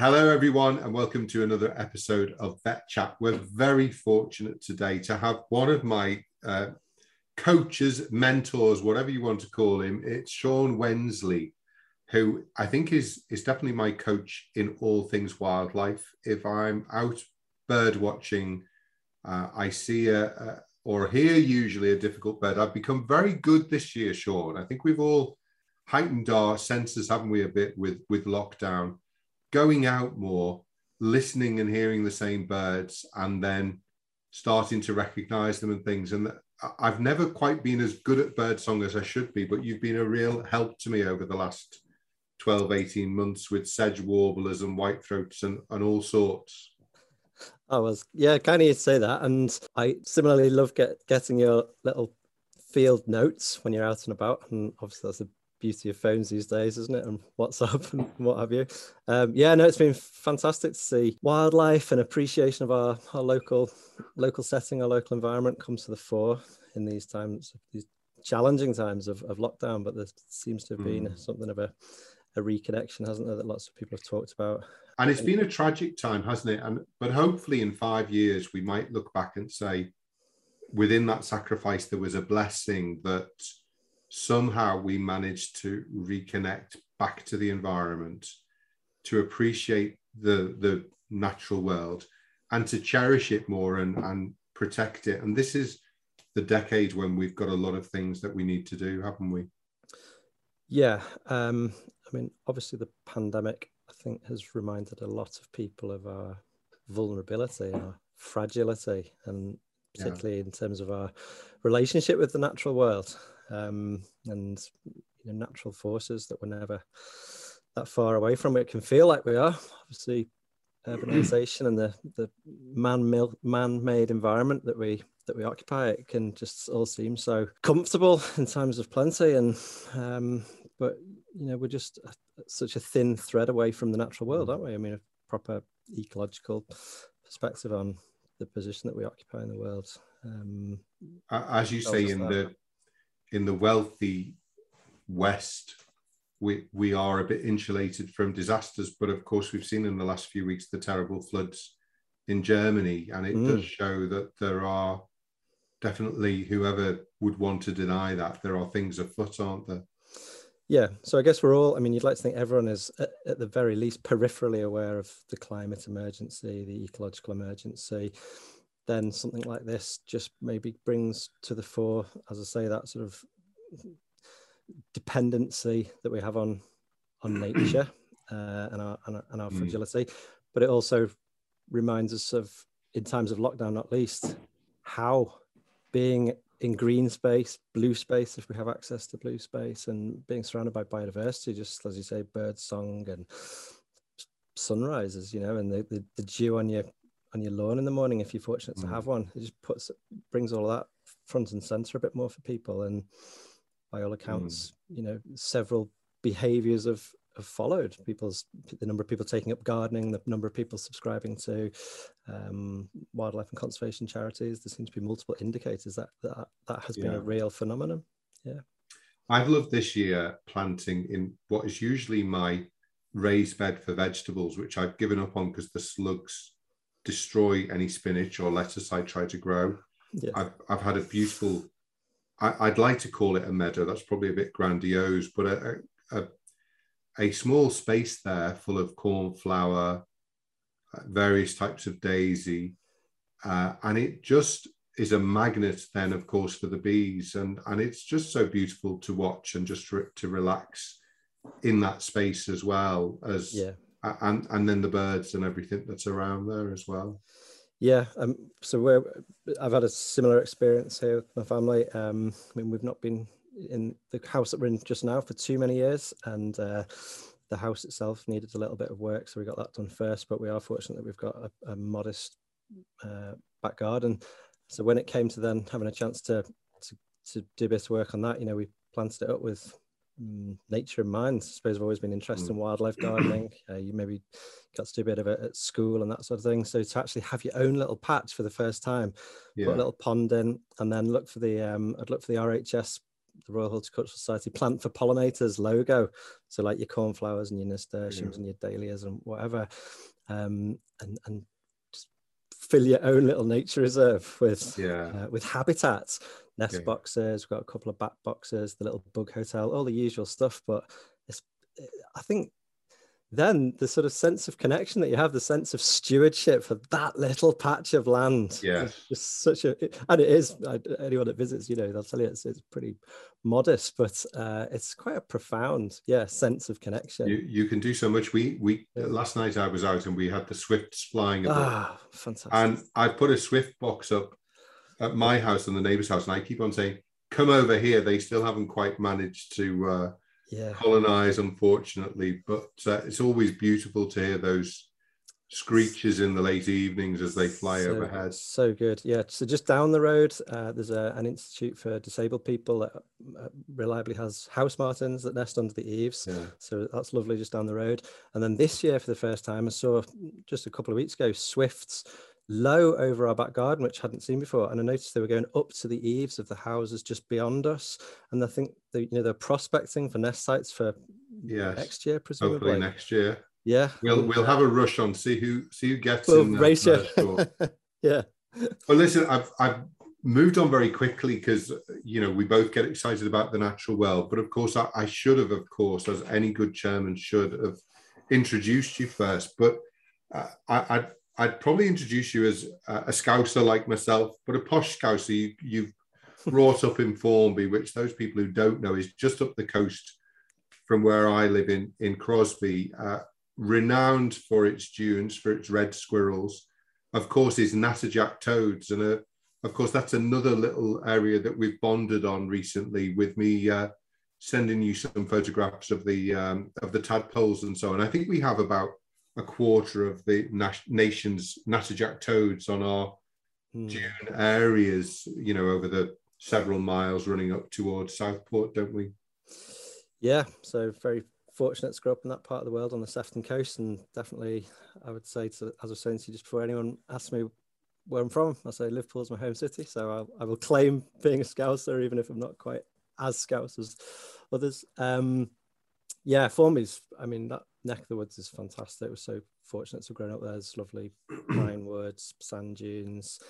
Hello, everyone, and welcome to another episode of Vet Chat. We're very fortunate today to have one of my uh, coaches, mentors, whatever you want to call him. It's Sean Wensley, who I think is is definitely my coach in all things wildlife. If I'm out bird watching, uh, I see a, a or hear usually a difficult bird. I've become very good this year, Sean. I think we've all heightened our senses, haven't we, a bit with with lockdown going out more, listening and hearing the same birds, and then starting to recognize them and things. And I've never quite been as good at birdsong as I should be, but you've been a real help to me over the last 12, 18 months with sedge warblers and whitethroats and, and all sorts. I was, yeah, kind of you say that. And I similarly love get, getting your little field notes when you're out and about. And obviously, that's a beauty of phones these days, isn't it? And WhatsApp and what have you. Um, yeah, no, it's been fantastic to see wildlife and appreciation of our, our local local setting, our local environment comes to the fore in these times, these challenging times of, of lockdown. But there seems to have been mm. something of a, a reconnection, hasn't there, that lots of people have talked about. And it's been a tragic time, hasn't it? And but hopefully in five years we might look back and say, within that sacrifice, there was a blessing that somehow we managed to reconnect back to the environment, to appreciate the, the natural world, and to cherish it more and, and protect it. And this is the decade when we've got a lot of things that we need to do, haven't we? Yeah. Um, I mean, obviously, the pandemic, I think, has reminded a lot of people of our vulnerability, our fragility, and particularly yeah. in terms of our relationship with the natural world um, and you know, natural forces that we're never that far away from. It can feel like we are. Obviously, urbanization and the the man man-made environment that we that we occupy it can just all seem so comfortable in times of plenty and um, but you know we're just a, such a thin thread away from the natural world aren't we i mean a proper ecological perspective on the position that we occupy in the world um, as you say in that. the in the wealthy West, we, we are a bit insulated from disasters. But of course, we've seen in the last few weeks the terrible floods in Germany, and it mm. does show that there are definitely whoever would want to deny that there are things afoot, aren't there? Yeah, so I guess we're all, I mean, you'd like to think everyone is at, at, the very least peripherally aware of the climate emergency, the ecological emergency, then something like this just maybe brings to the fore, as I say, that sort of dependency that we have on on nature uh, and our and, and our mm. fragility, but it also reminds us of, in times of lockdown, not least, how being in green space, blue space, if we have access to blue space, and being surrounded by biodiversity, just as you say, bird song and sunrises, you know, and the, the, the dew on your on your lawn in the morning if you're fortunate to have mm. one. It just puts brings all of that front and center a bit more for people. And by all accounts, mm. you know, several behaviors have, have followed. People's the number of people taking up gardening, the number of people subscribing to um, wildlife and conservation charities. There seems to be multiple indicators that that, that has yeah. been a real phenomenon. Yeah. I've loved this year planting in what is usually my raised bed for vegetables, which I've given up on because the slugs destroy any spinach or lettuce I try to grow. Yeah. I've, I've had a beautiful, I, would like to call it a meadow. That's probably a bit grandiose, but a, a, a small space there full of cornflower, uh, various types of daisy. Uh, and it just is a magnet then, of course, for the bees. And, and it's just so beautiful to watch and just to, to relax in that space as well as yeah and and then the birds and everything that's around there as well. Yeah, um, so I've had a similar experience here with my family. Um, I mean, we've not been in the house that we're in just now for too many years, and uh, the house itself needed a little bit of work, so we got that done first. But we are fortunate that we've got a, a modest uh, back garden. So when it came to then having a chance to, to to do a bit of work on that, you know, we planted it up with nature in mind. I suppose I've always been interested mm. in wildlife gardening. Uh, you maybe got to do a bit of it at school and that sort of thing. So to actually have your own little patch for the first time, yeah. put a little pond in, and then look for the um, I'd look for the RHS the Royal Horticultural Society plant for pollinators logo. So like your cornflowers and your nasturtiums yeah. and your dahlias and whatever, um, and and fill your own little nature reserve with yeah uh, with habitats, nest yeah. boxes. We've got a couple of bat boxes, the little bug hotel, all the usual stuff. But it's I think then the sort of sense of connection that you have, the sense of stewardship for that little patch of land. Yeah. Just such a, and it is, anyone that visits, you know, they'll tell you it's, it's pretty modest, but uh, it's quite a profound, yeah, sense of connection. You, you can do so much. We, we, yeah. last night I was out and we had the swifts flying. Ah, fantastic. And I put a swift box up at my house and the neighbor's house, and I keep on saying, come over here. They still haven't quite managed to, uh, yeah. colonize, unfortunately. But uh, it's always beautiful to hear those screeches in the late evenings as they fly so, overhead. So good. Yeah. So just down the road, uh, there's a, an institute for disabled people that uh, reliably has house martins that nest under the eaves. Yeah. So that's lovely just down the road. And then this year, for the first time, I saw just a couple of weeks ago, swifts low over our back garden, which I hadn't seen before. And I noticed they were going up to the eaves of the houses just beyond us. And I think they, you know they're prospecting for nest sites for yes. next year, presumably. Hopefully next year. Yeah. We'll we'll have a rush on see who see who gets well, in ratio. yeah. Well, listen, I've I've moved on very quickly because you know we both get excited about the natural world, but of course I, I should have, of course, as any good chairman should have introduced you first. But uh, I, I I'd probably introduce you as a, scouser like myself, but a posh scouser you, have brought up in Formby, which those people who don't know is just up the coast from where I live in, in Crosby, uh, renowned for its dunes, for its red squirrels, of course, is natterjack toads. And uh, of course, that's another little area that we've bonded on recently with me uh, sending you some photographs of the um, of the tadpoles and so on. I think we have about a quarter of the nation's natterjack toads on our mm. dune areas, you know, over the several miles running up towards Southport, don't we? Yeah, so very fortunate to grow up in that part of the world on the Sefton coast, and definitely, I would say, to, as I was saying to you just before anyone asks me where I'm from, I say Liverpool's my home city, so I'll, I will claim being a Scouser, even if I'm not quite as Scouse as others. Um, yeah, Formby's, I mean, that neck of the woods is fantastic. We're so fortunate to have grown up there. There's lovely pine woods, sand dunes,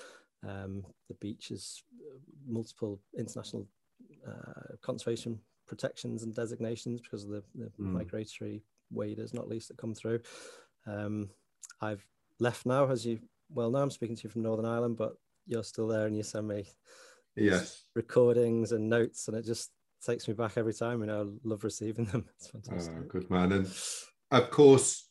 um, the beaches, multiple international uh, conservation protections and designations because of the, the mm. migratory waders, not least, that come through. Um, I've left now, as you well know. I'm speaking to you from Northern Ireland, but you're still there and you send me yes recordings and notes, and it just takes me back every time. And I love receiving them. It's fantastic. Oh, good man. And of course,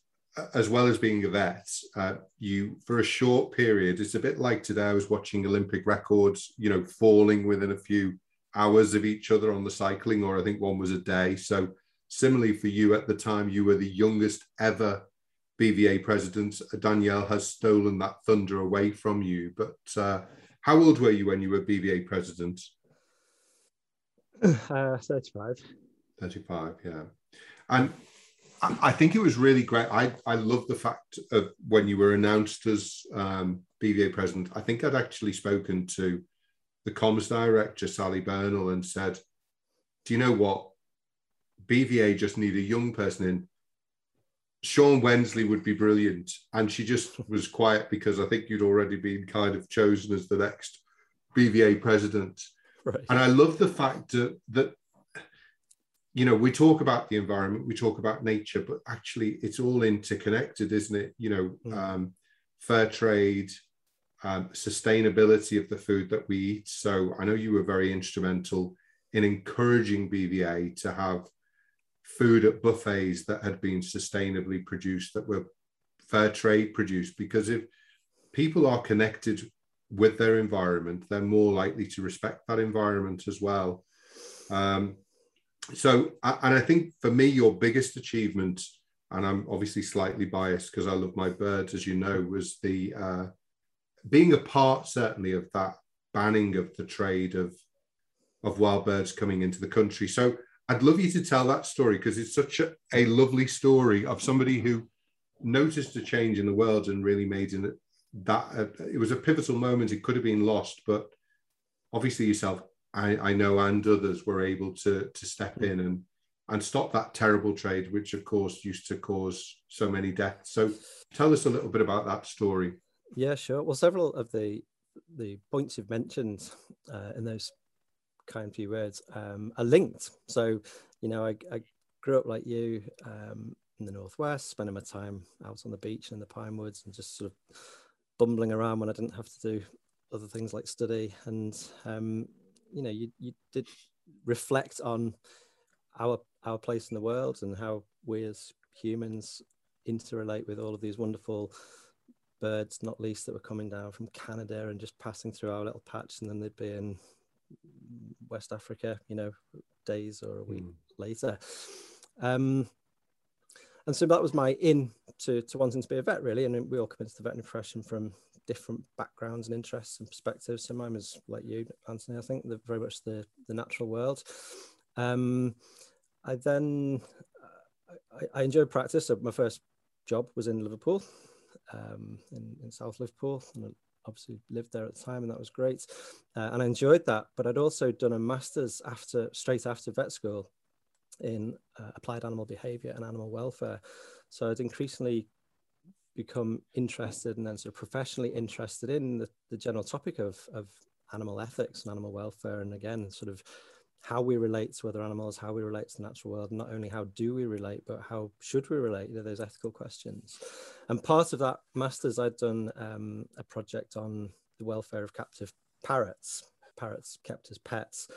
as well as being a vet, uh, you for a short period, it's a bit like today. I was watching Olympic records, you know, falling within a few hours of each other on the cycling, or I think one was a day. So similarly for you at the time, you were the youngest ever BVA president. Danielle has stolen that thunder away from you. But uh, how old were you when you were BVA president? Uh, 35. 35, yeah. And I think it was really great. I, I love the fact of when you were announced as um, BVA president. I think I'd actually spoken to the comms director, Sally Bernal, and said, Do you know what? BVA just need a young person in. Sean Wensley would be brilliant. And she just was quiet because I think you'd already been kind of chosen as the next BVA president. Right. And I love the fact that, that you know, we talk about the environment, we talk about nature, but actually it's all interconnected, isn't it? You know, mm. um, fair trade, um, sustainability of the food that we eat. So I know you were very instrumental in encouraging BVA to have food at buffets that had been sustainably produced, that were fair trade produced, because if people are connected with their environment, they're more likely to respect that environment as well. Um, so, and I think for me, your biggest achievement, and I'm obviously slightly biased because I love my birds, as you know, was the uh, being a part certainly of that banning of the trade of of wild birds coming into the country. So, I'd love you to tell that story because it's such a, a lovely story of somebody who noticed a change in the world and really made it that uh, it was a pivotal moment. It could have been lost, but obviously yourself I, I know and others were able to to step mm. in and and stop that terrible trade, which of course used to cause so many deaths. So tell us a little bit about that story. Yeah, sure. Well, several of the the points you've mentioned uh, in those kind few words um, are linked. So, you know, I, I grew up like you um, in the northwest, spending my time out on the beach and in the pine woods, and just sort of bumbling around when I didn't have to do other things like study. And um, you know, you you did reflect on our our place in the world and how we as humans interrelate with all of these wonderful birds, not least that were coming down from Canada and just passing through our little patch, and then they'd be in West Africa, you know, days or a week mm. later. Um, and so that was my in to, to wanting to be a vet, really. And we all come into the veterinary profession from different backgrounds and interests and perspectives. So mine was like you, Anthony. I think the, very much the the natural world. Um, I then I, I enjoyed practice. So my first job was in Liverpool, um, in, in South Liverpool, and I obviously lived there at the time, and that was great. Uh, and I enjoyed that. But I'd also done a master's after straight after vet school in uh, applied animal behavior and animal welfare. So I'd increasingly become interested and then sort of professionally interested in the, the general topic of, of animal ethics and animal welfare. And again, sort of how we relate to other animals, how we relate to the natural world, not only how do we relate, but how should we relate you know, those ethical questions. And part of that master's, I'd done um, a project on the welfare of captive parrots, parrots kept as pets.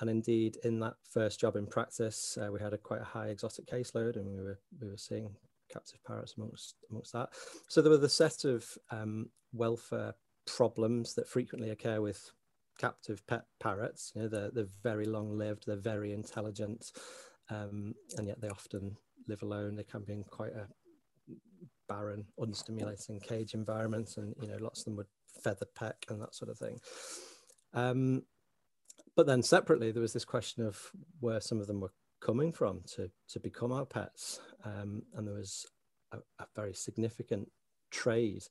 And indeed, in that first job in practice, uh, we had a quite a high exotic caseload, and we were we were seeing captive parrots amongst amongst that. So there were the set of um, welfare problems that frequently occur with captive pet parrots. You know, they're, they're very long lived, they're very intelligent, um, and yet they often live alone. They can be in quite a barren, unstimulating cage environment, and you know, lots of them would feather peck and that sort of thing. Um, but then separately, there was this question of where some of them were coming from to to become our pets, um, and there was a, a very significant trade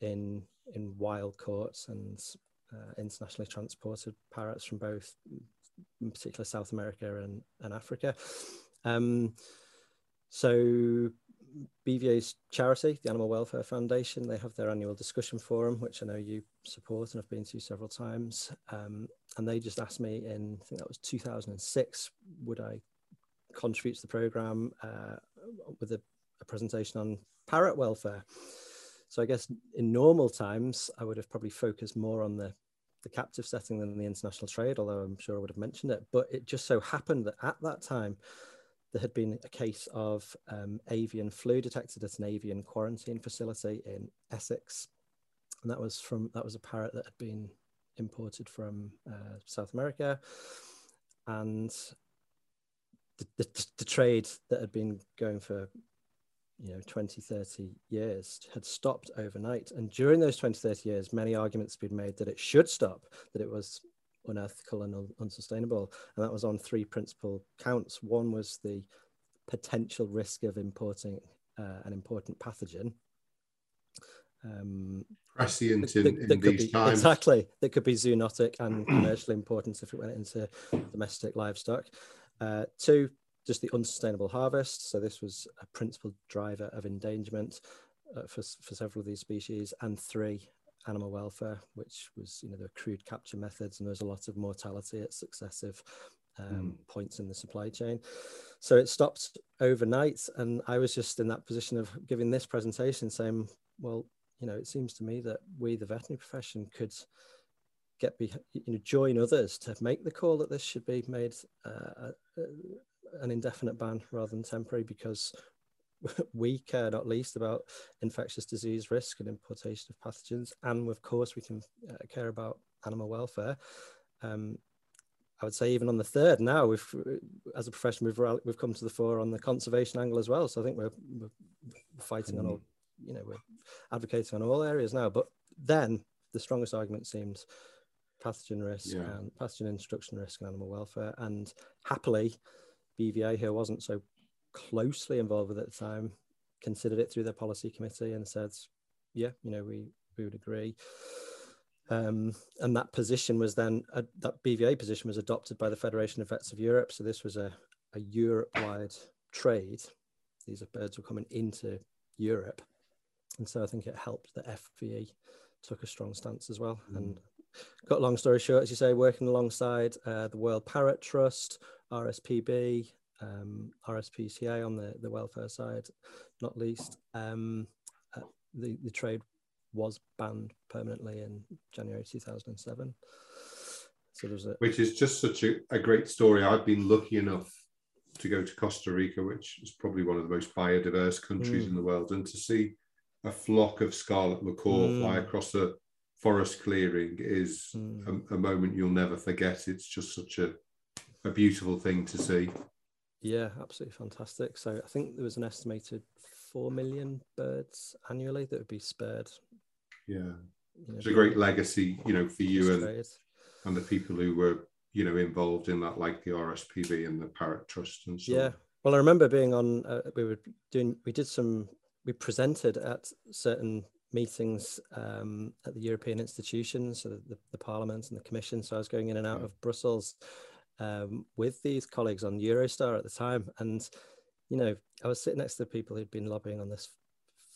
in in wild caught and uh, internationally transported parrots from both, in particular South America and, and Africa. Um, so BVA's charity, the Animal Welfare Foundation, they have their annual discussion forum, which I know you support and I've been to several times. Um, and they just asked me in, I think that was 2006, would I contribute to the program uh, with a, a presentation on parrot welfare? So I guess in normal times, I would have probably focused more on the, the captive setting than the international trade, although I'm sure I would have mentioned it. But it just so happened that at that time, there had been a case of um, avian flu detected at an avian quarantine facility in Essex, and that was from that was a parrot that had been imported from uh, South America, and the, the, the, trade that had been going for you know 20 30 years had stopped overnight. And during those 20 30 years many arguments have been made that it should stop that it was unethical and un- unsustainable. And that was on three principal counts. One was the potential risk of importing uh, an important pathogen um, prescient in, that, that in these be, times. Exactly. That could be zoonotic and commercially important if it went into domestic livestock uh, two just the unsustainable harvest. So this was a principal driver of endangerment uh, for, for several of these species. And three, animal welfare, which was, you know, the crude capture methods, and there was a lot of mortality at successive um, mm. points in the supply chain. So it stopped overnight. And I was just in that position of giving this presentation saying, well, you know, it seems to me that we, the veterinary profession, could get be, you know, join others to make the call that this should be made uh, uh an indefinite ban rather than temporary because we care not least about infectious disease risk and importation of pathogens, and of course we can uh, care about animal welfare. Um, I would say even on the third now, we've as a profession we've we've come to the fore on the conservation angle as well. So I think we're, we're fighting mm. on all, you know, we're advocating on all areas now. But then the strongest argument seems pathogen risk yeah. and pathogen introduction risk and animal welfare, and happily BVA, who wasn't so closely involved with at the time, considered it through their policy committee and said, yeah, you know, we, we would agree. Um, and that position was then uh, that BVA position was adopted by the Federation of Vets of Europe. So this was a, a Europe-wide trade. These are birds were coming into Europe, and so I think it helped that FVE took a strong stance as well. Mm. And got long story short, as you say, working alongside uh, the World Parrot Trust, RSPB, um, RSPCA on the, the welfare side, not least. Um, uh, the, the trade was banned permanently in January 2007. So there's a which is just such a, a great story. I've been lucky enough to go to Costa Rica, which is probably one of the most biodiverse countries mm. in the world, and to see a flock of scarlet macaw mm. fly across a forest clearing is mm. a, a, moment you'll never forget. It's just such a, a beautiful thing to see. Yeah, absolutely fantastic. So I think there was an estimated four million birds annually that would be spared. Yeah, you know, it's a great legacy, you know, for you and and the people who were you know involved in that, like the RSPB and the Parrot Trust and so. Yeah, well, I remember being on. Uh, we were doing. We did some. We presented at certain meetings um, at the European institutions, so the, the parliaments and the commission. So I was going in and out of Brussels um, with these colleagues on Eurostar at the time. And, you know, I was sitting next to people who'd been lobbying on this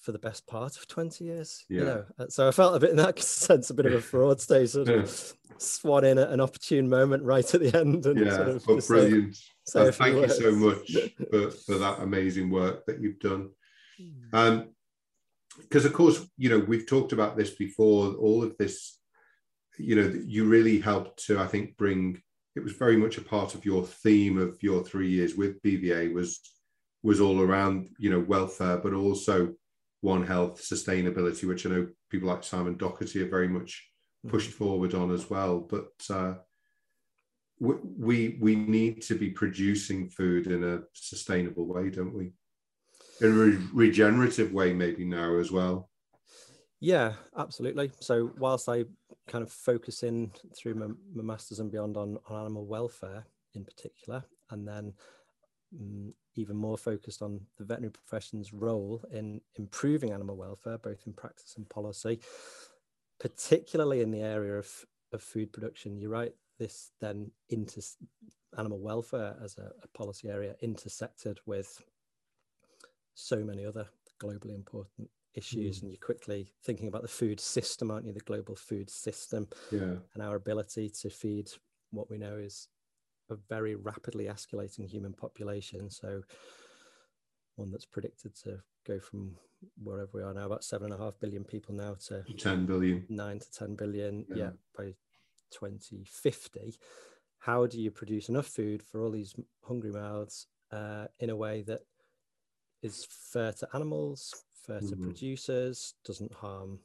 for the best part of 20 years, yeah. you know. So I felt a bit in that sense, a bit of a fraud state, sort of swan in at an opportune moment right at the end. And yeah, sort of but brilliant. Say, say thank you so much for, for that amazing work that you've done. Hmm. Um, because of course, you know, we've talked about this before, all of this, you know, you really helped to, I think, bring it was very much a part of your theme of your three years with BVA was was all around you know welfare, but also One Health sustainability, which I know people like Simon Doherty have very much pushed mm-hmm. forward on as well. But uh, we we need to be producing food in a sustainable way, don't we? In a re- regenerative way, maybe now as well. Yeah, absolutely. So whilst I kind of focus in through my, my masters and beyond on, on animal welfare in particular, and then um, even more focused on the veterinary profession's role in improving animal welfare, both in practice and policy, particularly in the area of, of food production. You're right, this then into animal welfare as a, a policy area intersected with so many other globally important issues mm. and you're quickly thinking about the food system aren't you? The global food system yeah. and our ability to feed what we know is a very rapidly escalating human population. So one that's predicted to go from wherever we are now about seven and a half billion people now to 10 billion. nine to 10 billion yeah, yeah by 2050 how do you produce enough food for all these hungry mouths uh, in a way that is fair to animals fair to mm-hmm. producers, doesn't harm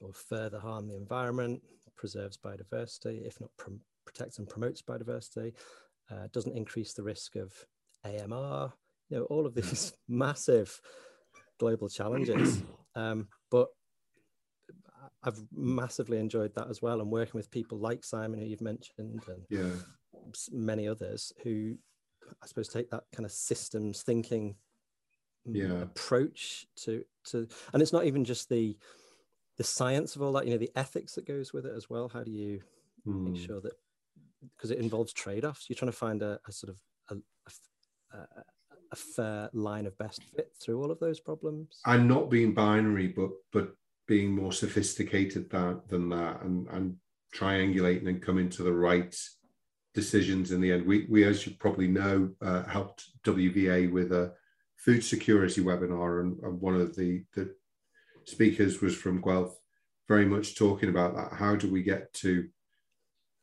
or further harm the environment, preserves biodiversity, if not pr- protects and promotes biodiversity, uh, doesn't increase the risk of AMR. You know, all of these massive global challenges. Um, but I've massively enjoyed that as well, and working with people like Simon, who you've mentioned, and yeah. many others who I suppose take that kind of systems thinking yeah. approach to to and it's not even just the the science of all that you know the ethics that goes with it as well how do you mm. make hmm. sure that because it involves trade-offs you're trying to find a, a sort of a, a, a, fair line of best fit through all of those problems and not being binary but but being more sophisticated that, than that and and triangulating and coming to the right decisions in the end we, we as you probably know uh, helped wva with a food security webinar, and, and one of the, the speakers was from Guelph, very much talking about that. How do we get to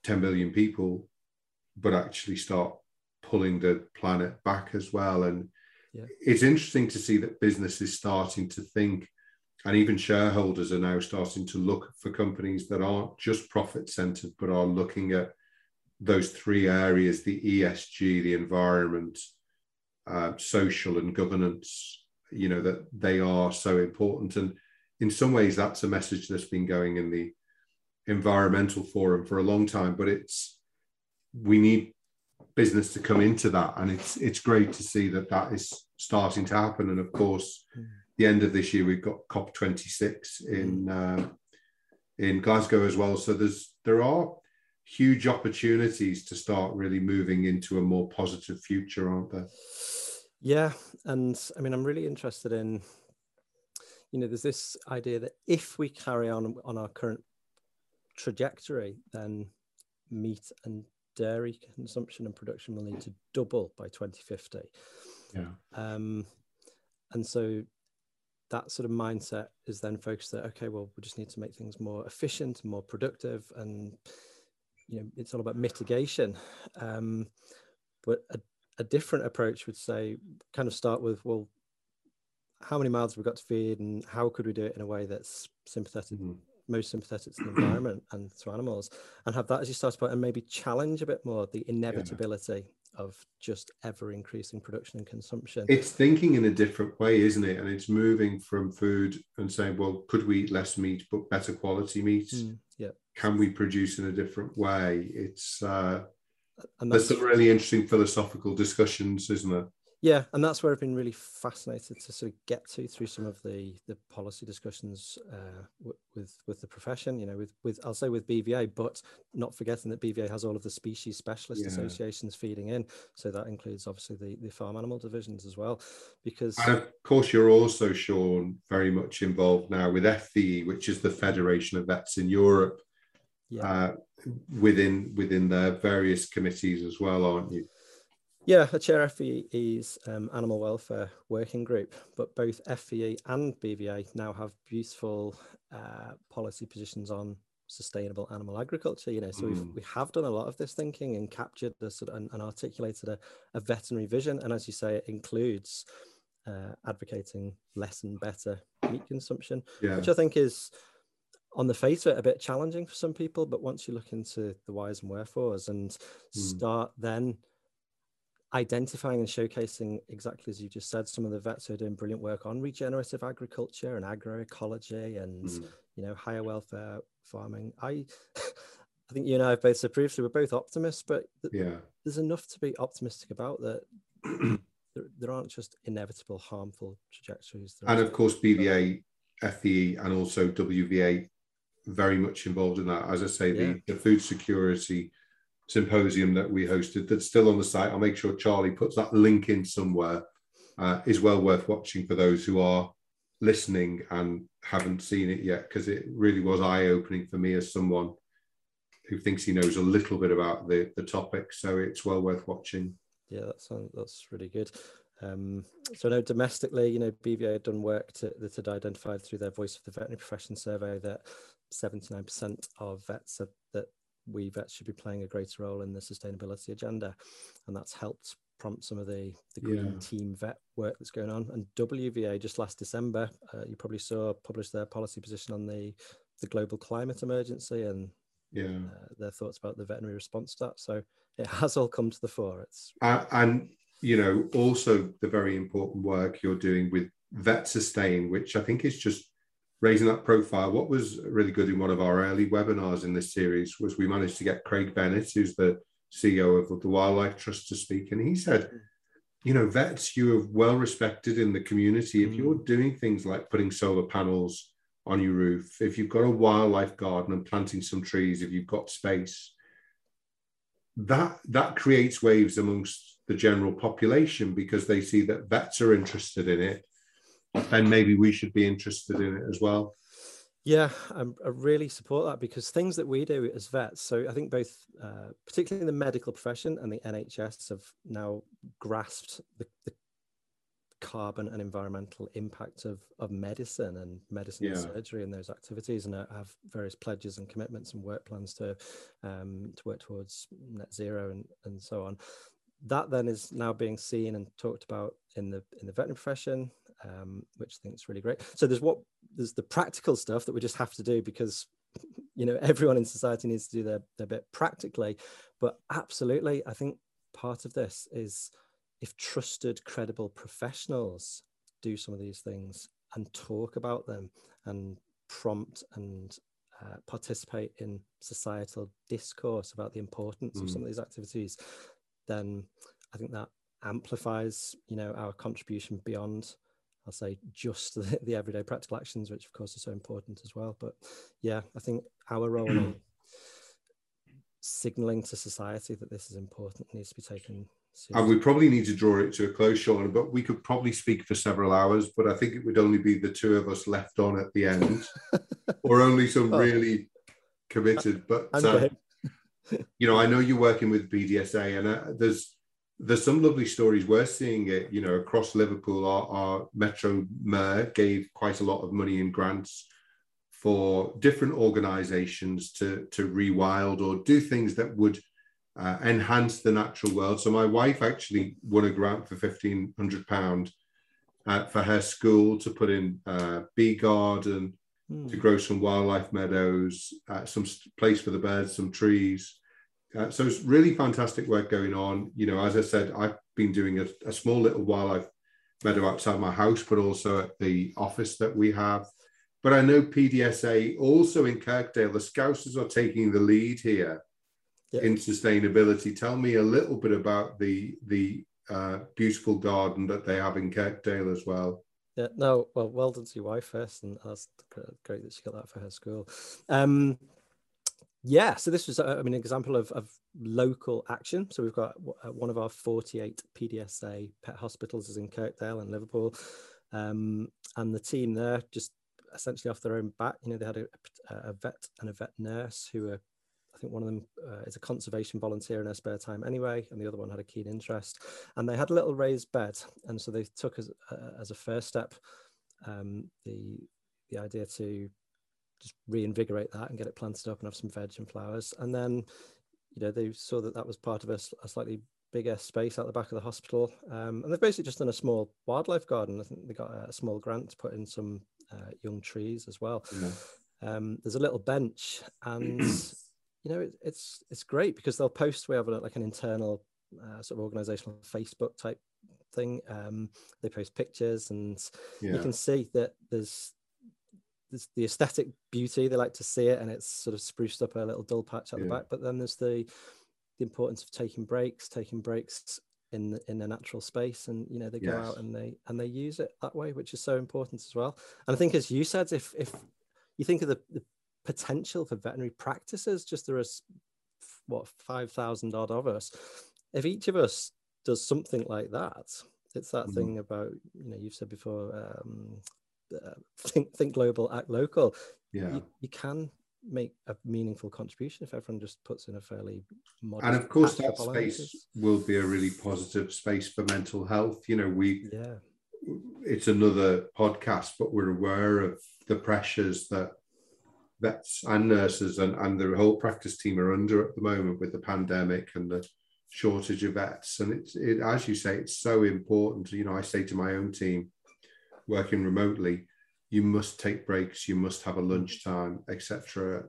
10 billion people, but actually start pulling the planet back as well? And yeah. it's interesting to see that business is starting to think, and even shareholders are now starting to look for companies that aren't just profit centered, but are looking at those three areas the ESG, the environment, uh, social and governance, you know, that they are so important. And in some ways, that's a message that's been going in the environmental forum for a long time, but it's, we need business to come into that. And it's, it's great to see that that is starting to happen. And of course, mm. the end of this year, we've got COP26 in, uh, in Glasgow as well. So there's there are huge opportunities to start really moving into a more positive future, aren't there? Yeah, and I mean, I'm really interested in, you know, there's this idea that if we carry on on our current trajectory, then meat and dairy consumption and production will need to double by 2050. Yeah. Um, and so that sort of mindset is then focused that okay, well, we just need to make things more efficient, more productive, and you know, it's all about mitigation. Um, but a, a different approach would say, kind of start with, well, how many mouths we've got to feed, and how could we do it in a way that's sympathetic mm-hmm. most sympathetic to the environment and to animals and have that as your starting point and maybe challenge a bit more the inevitability yeah. of just ever increasing production and consumption. It's thinking in a different way isn't it? And it's moving from food and saying well could we eat less meat but better quality meat? Mm, yeah. Can we produce in a different way? It's uh and there's some really interesting philosophical discussions isn't there? Yeah and that's where i've been really fascinated to sort of get to through some of the the policy discussions uh, w- with with the profession you know with with i'll say with bva but not forgetting that bva has all of the species specialist yeah. associations feeding in. So that includes obviously the the farm animal divisions as well because and of course you're also sean very much involved now with fve which is the federation of vets in europe yeah. uh, within within their various committees as well aren't you yeah, I chair FVE's um, animal welfare working group, but both FVE and BVA now have beautiful uh, policy positions on sustainable animal agriculture. You know, so mm. we've, we have done a lot of this thinking and captured the this and, and articulated a, a, veterinary vision. And as you say, it includes uh, advocating less and better meat consumption, yeah. which I think is on the face of it a bit challenging for some people. But once you look into the whys and wherefores and mm. start then identifying and showcasing exactly as you just said some of the vets who are doing brilliant work on regenerative agriculture and agroecology and mm. you know higher welfare farming i i think you and i have both said previously we're both optimists but th- yeah there's enough to be optimistic about that there, there, aren't just inevitable harmful trajectories and of course bva fe and also wva very much involved in that as i say yeah. the, the food security symposium that we hosted that's still on the site. I'll make sure Charlie puts that link in somewhere. Uh, is well worth watching for those who are listening and haven't seen it yet because it really was eye opening for me as someone who thinks he knows a little bit about the the topic. So it's well worth watching. Yeah, that's that's really good. Um, so now domestically, you know, BVA had done work to, that had identified through their Voice of the Veterinary Profession survey that 79% of vets said that we vets should be playing a greater role in the sustainability agenda. And that's helped prompt some of the, the green yeah. team vet work that's going on. And WVA just last December, uh, you probably saw published their policy position on the, the global climate emergency and yeah. Uh, their thoughts about the veterinary response to that. So it has all come to the fore. It's uh, and you know also the very important work you're doing with Vet Sustain, which I think is just raising that profile. What was really good in one of our early webinars in this series was we managed to get Craig Bennett, who's the CEO of the Wildlife Trust, to speak. And he said, you know, vets, you are well respected in the community. If you're mm. doing things like putting solar panels on your roof, if you've got a wildlife garden and planting some trees, if you've got space, that that creates waves amongst the general population because they see that vets are interested in it then maybe we should be interested in it as well. Yeah, I'm, i really support that because things that we do as vets, so I think both, uh, particularly in the medical profession and the NHS, have now grasped the, the carbon and environmental impact of, of medicine and medicine yeah. and surgery and those activities, and I have various pledges and commitments and work plans to um, to work towards net zero and, and so on. That then is now being seen and talked about in the in the veterinary profession um, which I think is really great. So there's what there's the practical stuff that we just have to do because you know everyone in society needs to do their, their bit practically. But absolutely, I think part of this is if trusted, credible professionals do some of these things and talk about them and prompt and uh, participate in societal discourse about the importance mm. of some of these activities, then I think that amplifies, you know, our contribution beyond I'll say just the, the, everyday practical actions, which of course are so important as well. But yeah, I think our role in signaling to society that this is important needs to be taken seriously. And we probably need to draw it to a close, Sean, but we could probably speak for several hours, but I think it would only be the two of us left on at the end, or only some oh. really committed. But uh, you know, I know you're working with PDSA, and uh, there's there's some lovely stories. We're seeing it, you know, across Liverpool. Our, our Metro Mayor gave quite a lot of money in grants for different organisations to to rewild or do things that would uh, enhance the natural world. So my wife actually won a grant for fifteen hundred pound uh, for her school to put in uh, bee garden, mm. to grow some wildlife meadows, uh, some place for the birds, some trees. Uh, so it's really fantastic work going on. You know, as I said, I've been doing a, a, small little wildlife meadow outside my house, but also at the office that we have. But I know PDSA also in Kirkdale, the Scousers are taking the lead here yeah. in sustainability. Tell me a little bit about the the uh, beautiful garden that they have in Kirkdale as well. Yeah, no, well, well done to your wife first, and that's great that she got that for her school. Um, yeah, so this was, uh, I mean, an example of, of local action. So we've got uh, one of our 48 PDSA pet hospitals is in Kirkdale and Liverpool. Um, and the team there just essentially off their own bat, you know, they had a, a vet and a vet nurse who are, I think one of them uh, is a conservation volunteer in her spare time anyway, and the other one had a keen interest. And they had a little raised bed. And so they took as, uh, as a first step um, the, the idea to just reinvigorate that and get it planted up and have some veg and flowers. And then, you know, they saw that that was part of a, a slightly bigger space out the back of the hospital. Um, and they've basically just done a small wildlife garden. I think they got a, small grant to put in some uh, young trees as well. Um, there's a little bench and, you know, it, it's, it's great because they'll post, we have a, like an internal uh, sort of organizational Facebook type thing. Um, they post pictures and yeah. you can see that there's the aesthetic beauty they like to see it and it's sort of spruced up a little dull patch at yeah. the back but then there's the the importance of taking breaks taking breaks in the, in a natural space and you know they go yes. out and they and they use it that way which is so important as well and i think as you said if if you think of the, the potential for veterinary practices just there is what 5000 odd of us if each of us does something like that it's that mm-hmm. thing about you know you've said before um, uh, think think global, act local. Yeah, you, you, can make a meaningful contribution if everyone just puts in a fairly modest. And of course, that space will be a really positive space for mental health. You know, we yeah, it's another podcast, but we're aware of the pressures that vets and nurses and, and the whole practice team are under at the moment with the pandemic and the shortage of vets. And it's it, as you say, it's so important. You know, I say to my own team, working remotely, you must take breaks, you must have a mm. lunchtime, etc.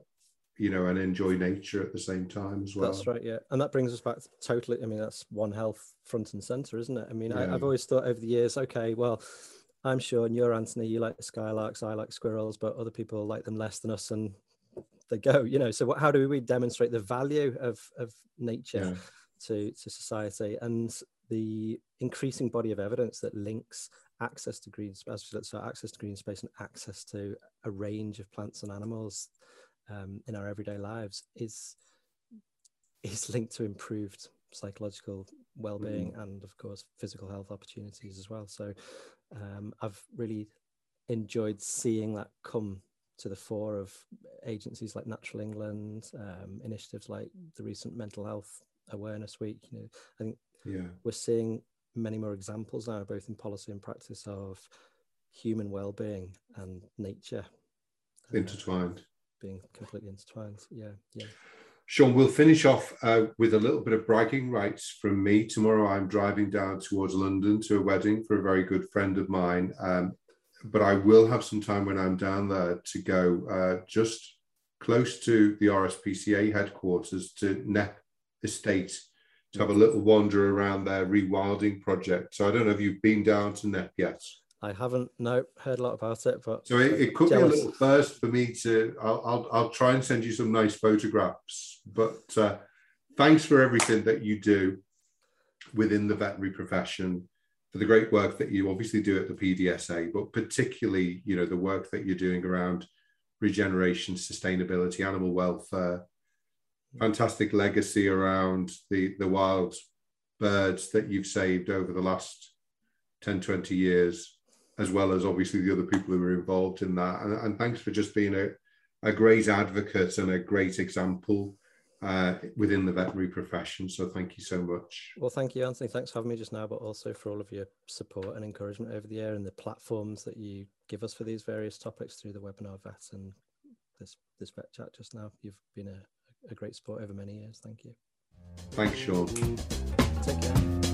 You know, and enjoy nature at the same time as well. That's right, yeah. And that brings us back to totally. I mean, that's One Health front and center, isn't it? I mean, yeah. I, have always thought over the years, okay, well, I'm sure, and you're Anthony, you like the skylarks, I like squirrels, but other people like them less than us, and they go. You know, so what, how do we demonstrate the value of of nature yeah. to to society and the increasing body of evidence that links access to green space, so access to green space and access to a range of plants and animals um, in our everyday lives is is linked to improved psychological well-being mm. and of course physical health opportunities as well so um, i've really enjoyed seeing that come to the fore of agencies like natural england um, initiatives like the recent mental health awareness week you know i think yeah. we're seeing many more examples now, both in policy and practice, of human well-being and nature uh, intertwined, being completely intertwined. Yeah, yeah. Sean, we'll finish off uh, with a little bit of bragging rights from me. Tomorrow, I'm driving down towards London to a wedding for a very good friend of mine. Um, but I will have some time when I'm down there to go uh, just close to the RSPCA headquarters to Knepp Estate to have a little wander around their rewilding project. So I don't know if you've been down to Knepp yet. I haven't. No, heard a lot about it, but so it, it could jealous. be a little first for me to. I'll, I'll, I'll try and send you some nice photographs. But uh, thanks for everything that you do within the veterinary profession. for the great work that you obviously do at the PDSA, but particularly, you know, the work that you're doing around regeneration, sustainability, animal welfare, fantastic legacy around the, the wild birds that you've saved over the last 10, 20 years, as well as obviously the other people who were involved in that. And, and thanks for just being a, a great advocate and a great example uh, within the veterinary profession. So thank you so much. Well, thank you, Anthony. Thanks for having me just now, but also for all of your support and encouragement over the year and the platforms that you give us for these various topics through the webinar vet and this this vet chat just now. You've been a, a great support over many years. Thank you. Thanks, Sean. Take care.